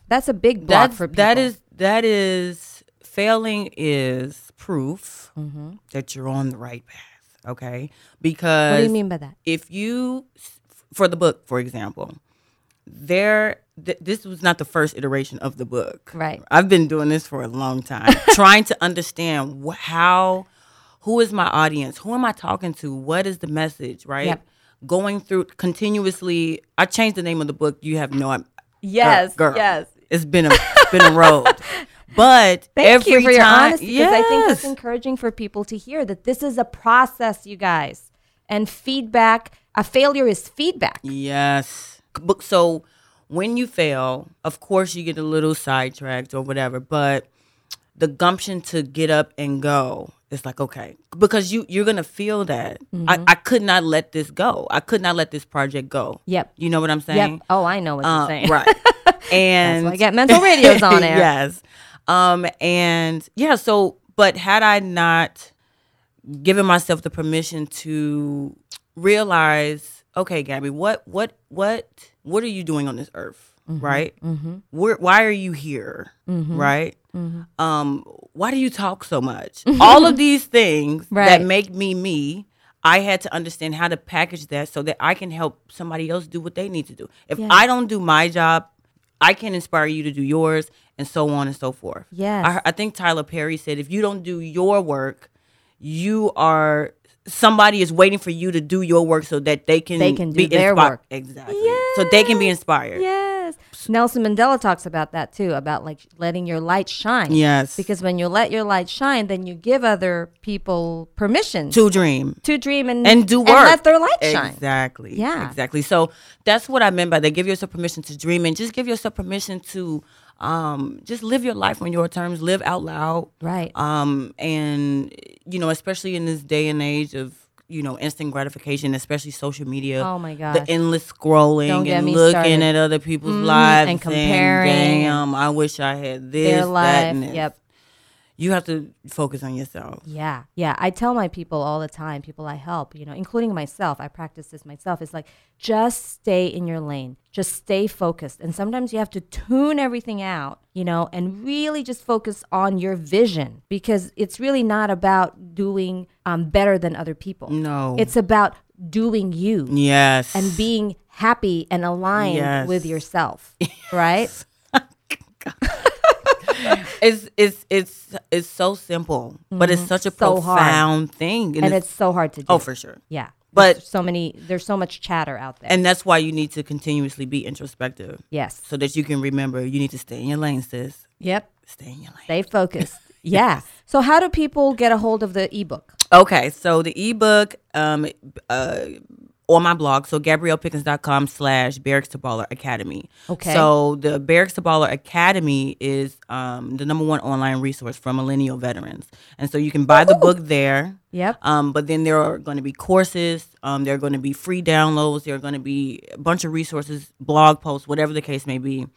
Speaker 2: That's a big block
Speaker 6: That's,
Speaker 2: for people.
Speaker 6: that is that is failing is proof
Speaker 2: Mm-hmm.
Speaker 6: that you're on the right path, okay? Because
Speaker 2: What do you mean by that?
Speaker 6: if you for the book for example there th- this was not the first iteration of the book.
Speaker 2: Right.
Speaker 6: I've been doing this for a long time, trying to understand wh- how, who is my audience? Who am I talking to? What is the message? Right.
Speaker 2: Yep.
Speaker 6: Going through continuously. I changed the name of the book. You have no.
Speaker 2: Yes,
Speaker 6: girl,
Speaker 2: yes.
Speaker 6: It's been a been a road, but
Speaker 2: Thank
Speaker 6: every
Speaker 2: you for your
Speaker 6: time,
Speaker 2: honesty because I think
Speaker 6: Yes.
Speaker 2: encouraging for people to hear that this is a process, you guys. And feedback, a failure is feedback.
Speaker 6: Yes. So when you fail, of course you get a little sidetracked or whatever, but the gumption to get up and go it's like okay because you you're gonna feel that
Speaker 2: Mm-hmm.
Speaker 6: I, I could not let this go i could not let this project go
Speaker 2: Yep.
Speaker 6: you know what i'm saying
Speaker 2: Yep. Oh, I know what
Speaker 6: Uh,
Speaker 2: you're saying.
Speaker 6: right and
Speaker 2: I get mental radios on air.
Speaker 6: yes um and yeah so but had i not given myself the permission to realize okay gabby what what what what are you doing on this earth
Speaker 2: Mm-hmm.
Speaker 6: right Where, why are you here right
Speaker 2: Mm-hmm.
Speaker 6: um why do you talk so much all of these things
Speaker 2: Right.
Speaker 6: that make me me i had to understand how to package that so that i can help somebody else do what they need to do if
Speaker 2: Yeah.
Speaker 6: i don't do my job i can inspire you to do yours and so on and so forth
Speaker 2: Yes.
Speaker 6: I, I think tyler perry said if you don't do your work you are somebody is waiting for you to do your work so that they can
Speaker 2: They can do
Speaker 6: be
Speaker 2: their
Speaker 6: inspi-
Speaker 2: work.
Speaker 6: exactly so they can be inspired
Speaker 2: Yes. Nelson Mandela talks about that too, about like letting your light shine.
Speaker 6: Yes.
Speaker 2: Because when you let your light shine, then you give other people permission
Speaker 6: to dream
Speaker 2: to dream and,
Speaker 6: and do work
Speaker 2: and let their light shine.
Speaker 6: Exactly.
Speaker 2: Yeah.
Speaker 6: Exactly. So that's what I meant by that. Give yourself permission to dream and just give yourself permission to um just live your life on your terms, live out loud.
Speaker 2: Right.
Speaker 6: Um and you know, especially in this day and age of you know, instant gratification, especially social media.
Speaker 2: Oh my
Speaker 6: god,
Speaker 2: The
Speaker 6: endless scrolling and looking
Speaker 2: started.
Speaker 6: at other people's
Speaker 2: Mhm,
Speaker 6: lives
Speaker 2: and
Speaker 6: saying,
Speaker 2: comparing
Speaker 6: Damn, I wish I had this,
Speaker 2: Their
Speaker 6: that,
Speaker 2: life.
Speaker 6: this.
Speaker 2: Yep.
Speaker 6: You have to focus on yourself.
Speaker 2: Yeah, yeah. I tell my people all the time, people I help, you know, including myself, I practice this myself. It's like just stay in your lane, just stay focused. And sometimes you have to tune everything out, you know, and really just focus on your vision because it's really not about doing um, better than other people.
Speaker 6: No.
Speaker 2: It's about doing you
Speaker 6: Yes.
Speaker 2: and being happy and aligned
Speaker 6: Yes.
Speaker 2: with yourself, right?
Speaker 6: it's it's it's it's so simple, but it's such a
Speaker 2: Mm-hmm. So hard.
Speaker 6: profound thing,
Speaker 2: and it's so hard to do.
Speaker 6: oh for sure.
Speaker 2: Yeah.
Speaker 6: But-
Speaker 2: There's so many, there's so much chatter out there.
Speaker 6: And that's why you need to continuously be introspective,
Speaker 2: yes.
Speaker 6: so that you can remember you need to stay in your lane, sis.
Speaker 2: Yep.
Speaker 6: Stay in your lane.
Speaker 2: Stay focused. yeah. So how do people get a hold of the ebook?
Speaker 6: Okay, so the ebook um uh on my blog, so gabriellepickens.com slash barracks to baller academy.
Speaker 2: Okay.
Speaker 6: So the barracks to baller academy is um the number one online resource for millennial veterans. And so you can buy the book there.
Speaker 2: Yep.
Speaker 6: Um, but then there are going to be courses. Um, there are going to be free downloads. There are going to be a bunch of resources, blog posts, whatever the case may be,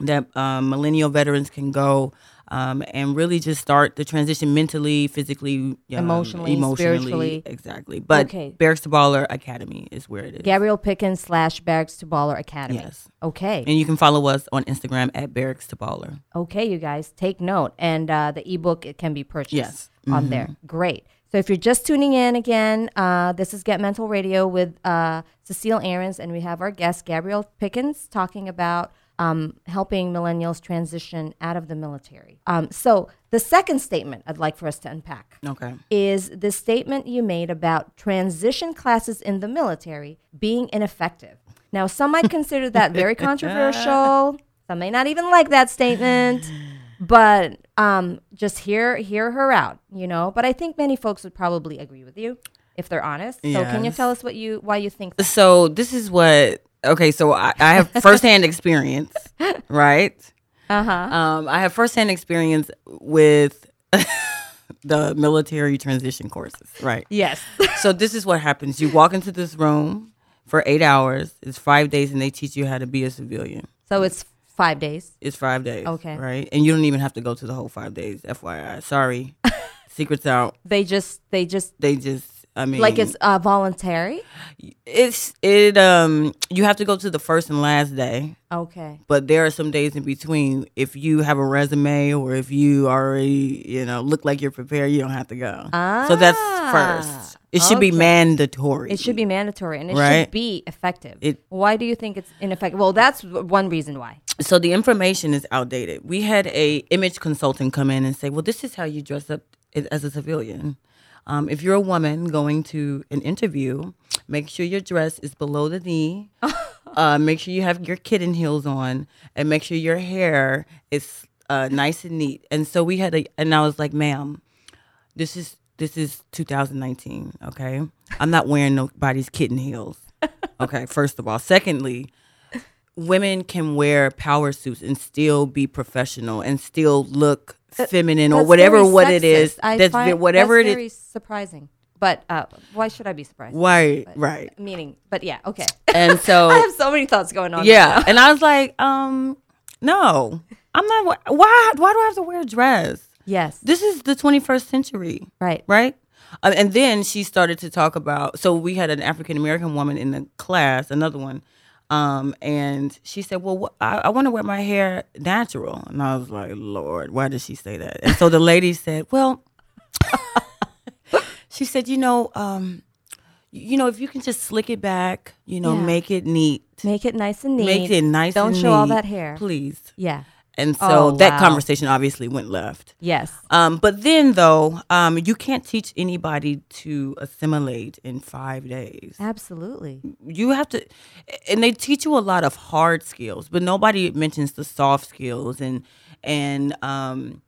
Speaker 6: that um, millennial veterans can go um, and really just start the transition mentally, physically, um,
Speaker 2: Emotionally, spiritually.
Speaker 6: Exactly. But
Speaker 2: Okay.
Speaker 6: Barracks to Baller Academy is where it is.
Speaker 2: Gabrielle Pickens slash Barracks to Baller Academy.
Speaker 6: Yes.
Speaker 2: Okay.
Speaker 6: And you can follow us on Instagram at Barracks to Baller.
Speaker 2: Okay, you guys, take note. And uh, the ebook it can be purchased
Speaker 6: Yes. Mm-hmm.
Speaker 2: on there. Great. So if you're just tuning in again, uh, this is Get Mental Radio with uh, Cecile Ahrens, and we have our guest Gabrielle Pickens talking about um, helping millennials transition out of the military. Um, so the second statement I'd like for us to unpack
Speaker 6: Okay.
Speaker 2: is the statement you made about transition classes in the military being ineffective. Now, some might consider that very controversial. Some may not even like that statement, but um, just hear hear her out, you know. But I think many folks would probably agree with you if they're honest. So, can you tell us what you why you think that?
Speaker 6: So this is what. Okay, so I, I have firsthand experience, right?
Speaker 2: Uh huh.
Speaker 6: Um, I have firsthand experience with the military transition courses, right?
Speaker 2: Yes.
Speaker 6: So this is what happens: you walk into this room for eight hours. It's five days, and they teach you how to be a civilian.
Speaker 2: so it's five days.
Speaker 6: It's five days,
Speaker 2: Okay.
Speaker 6: right? And you don't even have to go to the whole five days. FYI, sorry, secrets out.
Speaker 2: They just they just
Speaker 6: They just, I mean,
Speaker 2: like it's uh, voluntary.
Speaker 6: it's it. Um, you have to go to the first and last day.
Speaker 2: Okay.
Speaker 6: but there are some days in between. If you have a resume or if you already, you know, look like you're prepared, you don't have to go. Ah, so that's first. It should be
Speaker 2: Ah,
Speaker 6: mandatory.
Speaker 2: It should be mandatory and it
Speaker 6: Right.
Speaker 2: should be effective.
Speaker 6: It-
Speaker 2: why do you think it's ineffective? Well, that's one reason why.
Speaker 6: so the information is outdated. We had a image consultant come in and say, "Well, this is how you dress up as a civilian. Um, if you're a woman going to an interview, make sure your dress is below the knee. uh, make sure you have your kitten heels on, and make sure your hair is uh, nice and neat." And so we had a, and I was like, "Ma'am, this is this is 2019. Okay, I'm not wearing nobody's kitten heels. Okay, first of all. Secondly." women can wear power suits and still be professional and still look feminine or whatever what it is.
Speaker 2: I
Speaker 6: that's
Speaker 2: find,
Speaker 6: whatever
Speaker 2: that's
Speaker 6: it
Speaker 2: very
Speaker 6: is.
Speaker 2: surprising. But uh, why should I be surprised?
Speaker 6: Right,
Speaker 2: But-
Speaker 6: right.
Speaker 2: Meaning, but yeah, okay.
Speaker 6: And so
Speaker 2: I have so many thoughts going on.
Speaker 6: yeah, and I was like, um, no, I'm not. Why? Why do I have to wear a dress?
Speaker 2: Yes.
Speaker 6: This is the 21st century.
Speaker 2: Right.
Speaker 6: right? Uh, and then she started to talk about. So we had an African American woman in the class, another one, um, and she said, "Well, wh- I, I want to wear my hair natural." And I was like, "Lord, why did she say that?" And so the lady said, "Well," she said, "You know, um, you know, if you can just slick it back, you know,
Speaker 2: Yeah.
Speaker 6: make it neat,
Speaker 2: Make it nice and neat.
Speaker 6: make it nice,
Speaker 2: Don't
Speaker 6: and
Speaker 2: show all
Speaker 6: neat,
Speaker 2: that hair.
Speaker 6: please."
Speaker 2: Yeah.
Speaker 6: And so
Speaker 2: Oh,
Speaker 6: that
Speaker 2: wow.
Speaker 6: conversation obviously went left.
Speaker 2: Yes.
Speaker 6: Um, but then, though, um, you can't teach anybody to assimilate in five days.
Speaker 2: Absolutely.
Speaker 6: You have to, and they teach you a lot of hard skills, but nobody mentions the soft skills and and um,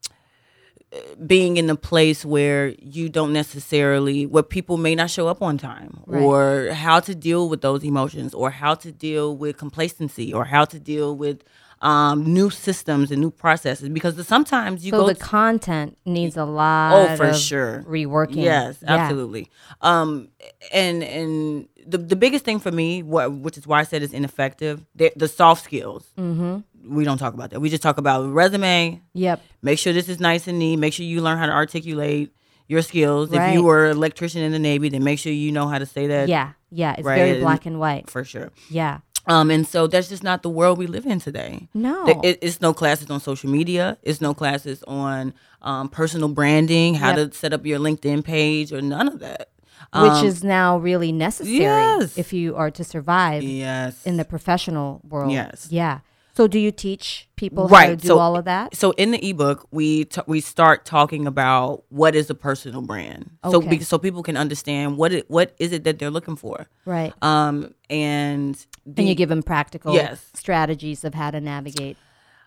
Speaker 6: being in a place where you don't necessarily where people may not show up on time
Speaker 2: Right.
Speaker 6: or how to deal with those emotions or how to deal with complacency or how to deal with um, new systems and new processes because sometimes you
Speaker 2: So
Speaker 6: go
Speaker 2: the
Speaker 6: to-
Speaker 2: content needs a lot.
Speaker 6: Oh, for
Speaker 2: of
Speaker 6: sure.
Speaker 2: Reworking.
Speaker 6: Yes,
Speaker 2: Yeah.
Speaker 6: absolutely. Um, and and the the biggest thing for me, what which is why I said it's ineffective, the, the soft skills. Mm-hmm. We don't talk about that. We just talk about resume.
Speaker 2: Yep.
Speaker 6: Make sure this is nice and neat. Make sure you learn how to articulate your skills.
Speaker 2: Right.
Speaker 6: If you were an electrician in the Navy, then make sure you know how to say that.
Speaker 2: Yeah. Yeah. It's
Speaker 6: right,
Speaker 2: very black and white.
Speaker 6: for sure.
Speaker 2: Yeah.
Speaker 6: Um, and so that's just not the world we live in today.
Speaker 2: No.
Speaker 6: It- it's no classes on social media. It's no classes on um, personal branding, how
Speaker 2: Yep.
Speaker 6: to set up your LinkedIn page, or none of that.
Speaker 2: Which
Speaker 6: Um,
Speaker 2: is now really necessary
Speaker 6: yes.
Speaker 2: if you are to survive
Speaker 6: yes
Speaker 2: in the professional world.
Speaker 6: Yes.
Speaker 2: Yeah. So do you teach people how to do
Speaker 6: so
Speaker 2: all of that?
Speaker 6: So in the ebook, we t- we start talking about what is a personal brand. So
Speaker 2: Okay.
Speaker 6: be- so people can understand what it what is it that they're looking for.
Speaker 2: Right.
Speaker 6: Um, and the,
Speaker 2: and you give them practical
Speaker 6: Yes.
Speaker 2: strategies of how to navigate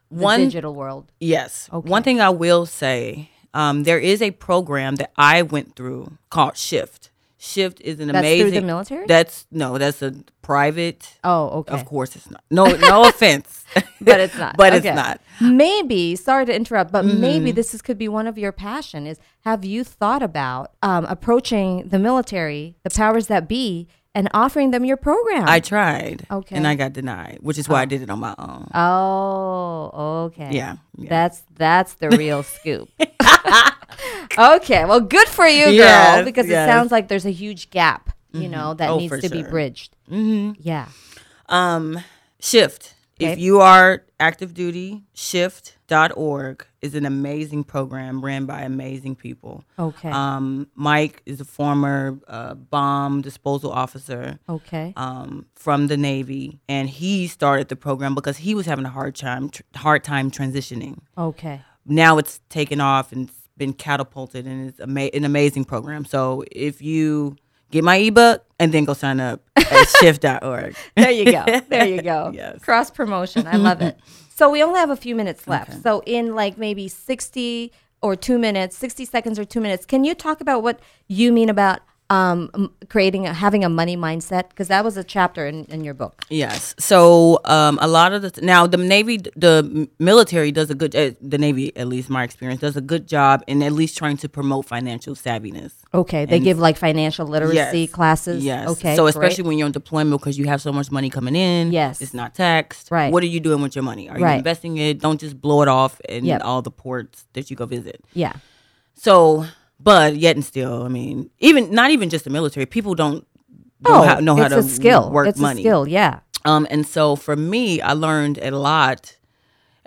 Speaker 2: the
Speaker 6: one
Speaker 2: digital world.
Speaker 6: Yes.
Speaker 2: Okay.
Speaker 6: One thing I will say, um, there is a program that I went through called Shift. Shift is an
Speaker 2: That's through
Speaker 6: amazing.
Speaker 2: the military?
Speaker 6: That's no, that's a private.
Speaker 2: Oh, okay.
Speaker 6: Of course, it's not. No, no offense,
Speaker 2: But it's not.
Speaker 6: but
Speaker 2: Okay.
Speaker 6: it's not.
Speaker 2: Maybe, sorry to interrupt, but maybe
Speaker 6: Mm-hmm.
Speaker 2: this is, could be one of your passion is have you thought about um, approaching the military, the powers that be, and offering them your program?
Speaker 6: I tried,
Speaker 2: Okay.
Speaker 6: and I got denied, which is why I did it on my own.
Speaker 2: Oh, okay.
Speaker 6: Yeah, yeah.
Speaker 2: That's that's the real scoop. okay, well, good for you, girl,
Speaker 6: Yes,
Speaker 2: because
Speaker 6: yes.
Speaker 2: it sounds like there's a huge gap, you know, that
Speaker 6: Oh,
Speaker 2: needs to be bridged. Mm-hmm. Yeah.
Speaker 6: Um, Shift. If you are active duty, shift.org is an amazing program ran by amazing people.
Speaker 2: Okay.
Speaker 6: Um, Mike is a former uh, bomb disposal officer
Speaker 2: okay.
Speaker 6: um, from the Navy, and he started the program because he was having a hard time tr- hard time transitioning.
Speaker 2: okay.
Speaker 6: Now it's taken off and been catapulted, and it's ama- an amazing program. So if you get my ebook and then go sign up at shift.org.
Speaker 2: There you go. There you go.
Speaker 6: Yes.
Speaker 2: Cross promotion. I love it. So we only have a few minutes left. So in like maybe 60 or 2 minutes, 60 seconds or 2 minutes, can you talk about what you mean about um, creating a, having a money mindset because that was a chapter in, in your book.
Speaker 6: Yes. So um, a lot of the now the Navy, the military does a good. Uh, the Navy, at least my experience, does a good job in at least trying to promote financial savviness.
Speaker 2: Okay, they
Speaker 6: And-
Speaker 2: give like financial literacy
Speaker 6: Yes.
Speaker 2: classes.
Speaker 6: Yes.
Speaker 2: Okay.
Speaker 6: So
Speaker 2: great.
Speaker 6: especially when you're on deployment because you have so much money coming in.
Speaker 2: Yes.
Speaker 6: It's not taxed.
Speaker 2: Right.
Speaker 6: What are you doing with your money? Are you investing it? Don't just blow it off in
Speaker 2: Yep.
Speaker 6: all the ports that you go visit.
Speaker 2: yeah.
Speaker 6: So, but yet and still, I mean, even not even just the military, people don't know
Speaker 2: Oh,
Speaker 6: how, know how to
Speaker 2: skill.
Speaker 6: work
Speaker 2: it's
Speaker 6: money.
Speaker 2: a skill. Yeah.
Speaker 6: Um, and so for me, I learned a lot.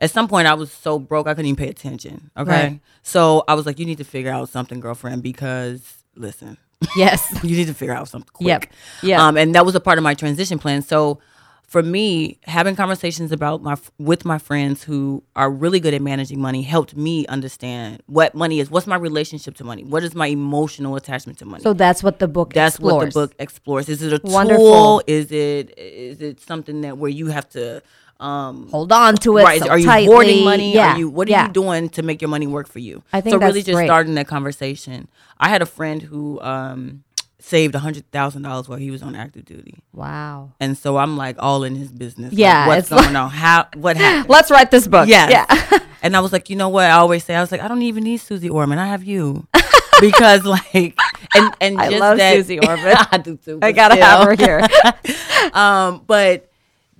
Speaker 6: At some point, I was so broke I couldn't even pay attention. Okay,
Speaker 2: Right.
Speaker 6: so I was like, "You need to figure out something, girlfriend, because listen,
Speaker 2: Yes.
Speaker 6: you need to figure out something quick."
Speaker 2: Yep. Yeah.
Speaker 6: Um, and that was a part of my transition plan. So for me, having conversations about my with my friends who are really good at managing money helped me understand what money is. What's my relationship to money? What is my emotional attachment to money?
Speaker 2: So that's what the book
Speaker 6: That's
Speaker 2: explores.
Speaker 6: what the book explores. Is it a
Speaker 2: Wonderful.
Speaker 6: tool? Is it is it something that where you have to um
Speaker 2: Hold on to it.
Speaker 6: right?
Speaker 2: so
Speaker 6: are you
Speaker 2: tightly.
Speaker 6: hoarding money?
Speaker 2: Yeah.
Speaker 6: Are you what are
Speaker 2: yeah.
Speaker 6: you doing to make your money work for you?
Speaker 2: I think
Speaker 6: so. Really, just
Speaker 2: great.
Speaker 6: starting that conversation. I had a friend who um saved a hundred thousand dollars while he was on active duty,
Speaker 2: Wow.
Speaker 6: and so I'm like all in his business. Like,
Speaker 2: Yeah,
Speaker 6: what's
Speaker 2: it's like-
Speaker 6: going on? How what happened?
Speaker 2: Let's write this book.
Speaker 6: Yes.
Speaker 2: Yeah.
Speaker 6: and I was like, you know what? I always say, I was like, I don't even need Susie Orman. I have you. because like, and and
Speaker 2: I
Speaker 6: just
Speaker 2: love
Speaker 6: that,
Speaker 2: Susie Orman.
Speaker 6: I do too.
Speaker 2: I gotta have her here.
Speaker 6: um, but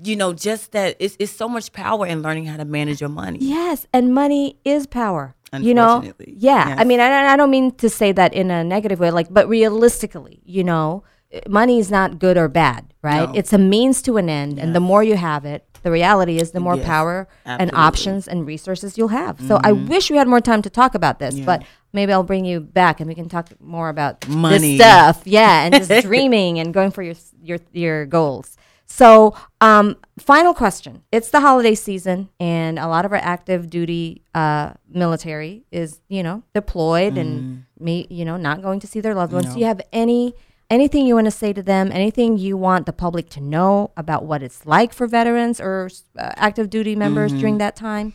Speaker 6: you know, just that it's it's so much power in learning how to manage your money.
Speaker 2: Yes, and money is power. You know, yeah. I mean, I, I don't mean to say that in a negative way, like, but realistically, you know, eh, money is not good or bad, right?
Speaker 6: No.
Speaker 2: It's a means to an end, and the more you have it, the reality is the more
Speaker 6: Yes,
Speaker 2: power and
Speaker 6: absolutely. Mm-hmm.
Speaker 2: options and resources you'll have. So I wish we had more time to talk about this, but maybe I'll bring you back and we can talk more about
Speaker 6: Money.
Speaker 2: this stuff. Yeah, and just dreaming and going for your your your goals. So, um, final question. It's the holiday season, and a lot of our active duty uh, military is, you know, deployed and me, you know, not going to see their loved ones. Do you have any anything you want to say to them? Anything you want the public to know about what it's like for veterans or uh, active duty members during that time?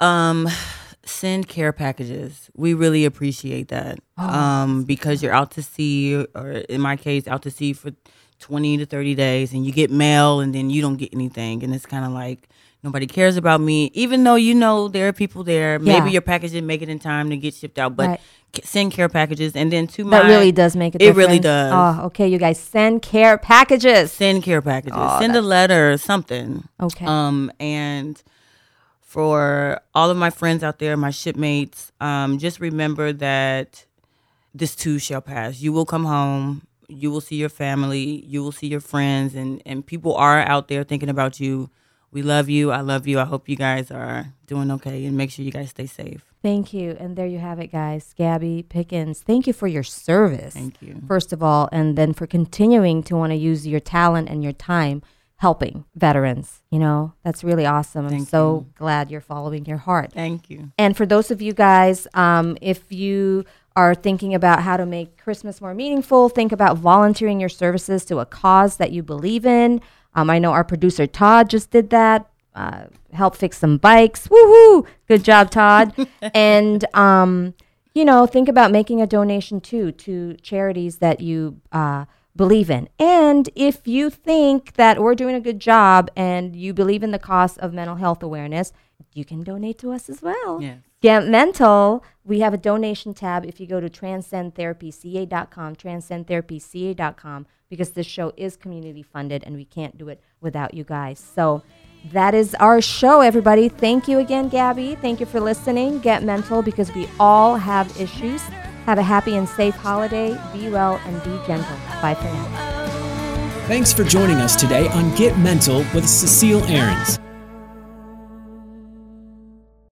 Speaker 6: Um, send care packages. We really appreciate that. um, because you're out to sea, or in my case, out to sea for twenty to thirty days, and you get mail, and then you don't get anything, and it's kind of like nobody cares about me, even though you know there are people there. Maybe
Speaker 2: Yeah.
Speaker 6: your package didn't make it in time to get shipped out, but
Speaker 2: Right.
Speaker 6: send care packages, and then to my
Speaker 2: That really does make a
Speaker 6: It
Speaker 2: difference.
Speaker 6: really does.
Speaker 2: Oh, okay, you guys send care packages.
Speaker 6: Send care packages. Send a letter, or something.
Speaker 2: Okay.
Speaker 6: Um, and for all of my friends out there, my shipmates, um, just remember that this too shall pass. You will come home. You will see your family. You will see your friends, and and people are out there thinking about you. We love you. I love you. I hope you guys are doing okay, and make sure you guys stay safe.
Speaker 2: Thank you. And there you have it, guys. Gabby Pickens, thank you for your service.
Speaker 6: Thank you.
Speaker 2: First of all, and then for continuing to want to use your talent and your time helping veterans. You know, that's really awesome. I'm
Speaker 6: Thank
Speaker 2: so glad you're following your heart.
Speaker 6: Thank you.
Speaker 2: And for those of you guys, um, if you are thinking about how to make Christmas more meaningful, think about volunteering your services to a cause that you believe in. Um, I know our producer Todd just did that. Uh, help fix some bikes. Woohoo! Good job, Todd. and um, you know, think about making a donation too to charities that you uh, believe in. And if you think that we're doing a good job and you believe in the cost of mental health awareness, you can donate to us as well.
Speaker 6: Yes.
Speaker 2: Get Mental, we have a donation tab if you go to transcendtherapyca.com, transcendtherapyca.com, because this show is community funded and we can't do it without you guys. So that is our show, everybody. Thank you again, Gabby. Thank you for listening. Get Mental, because we all have issues. Have a happy and safe holiday. Be well and be gentle. Bye for now.
Speaker 1: Thanks for joining us today on Get Mental with Cecile Ahrens.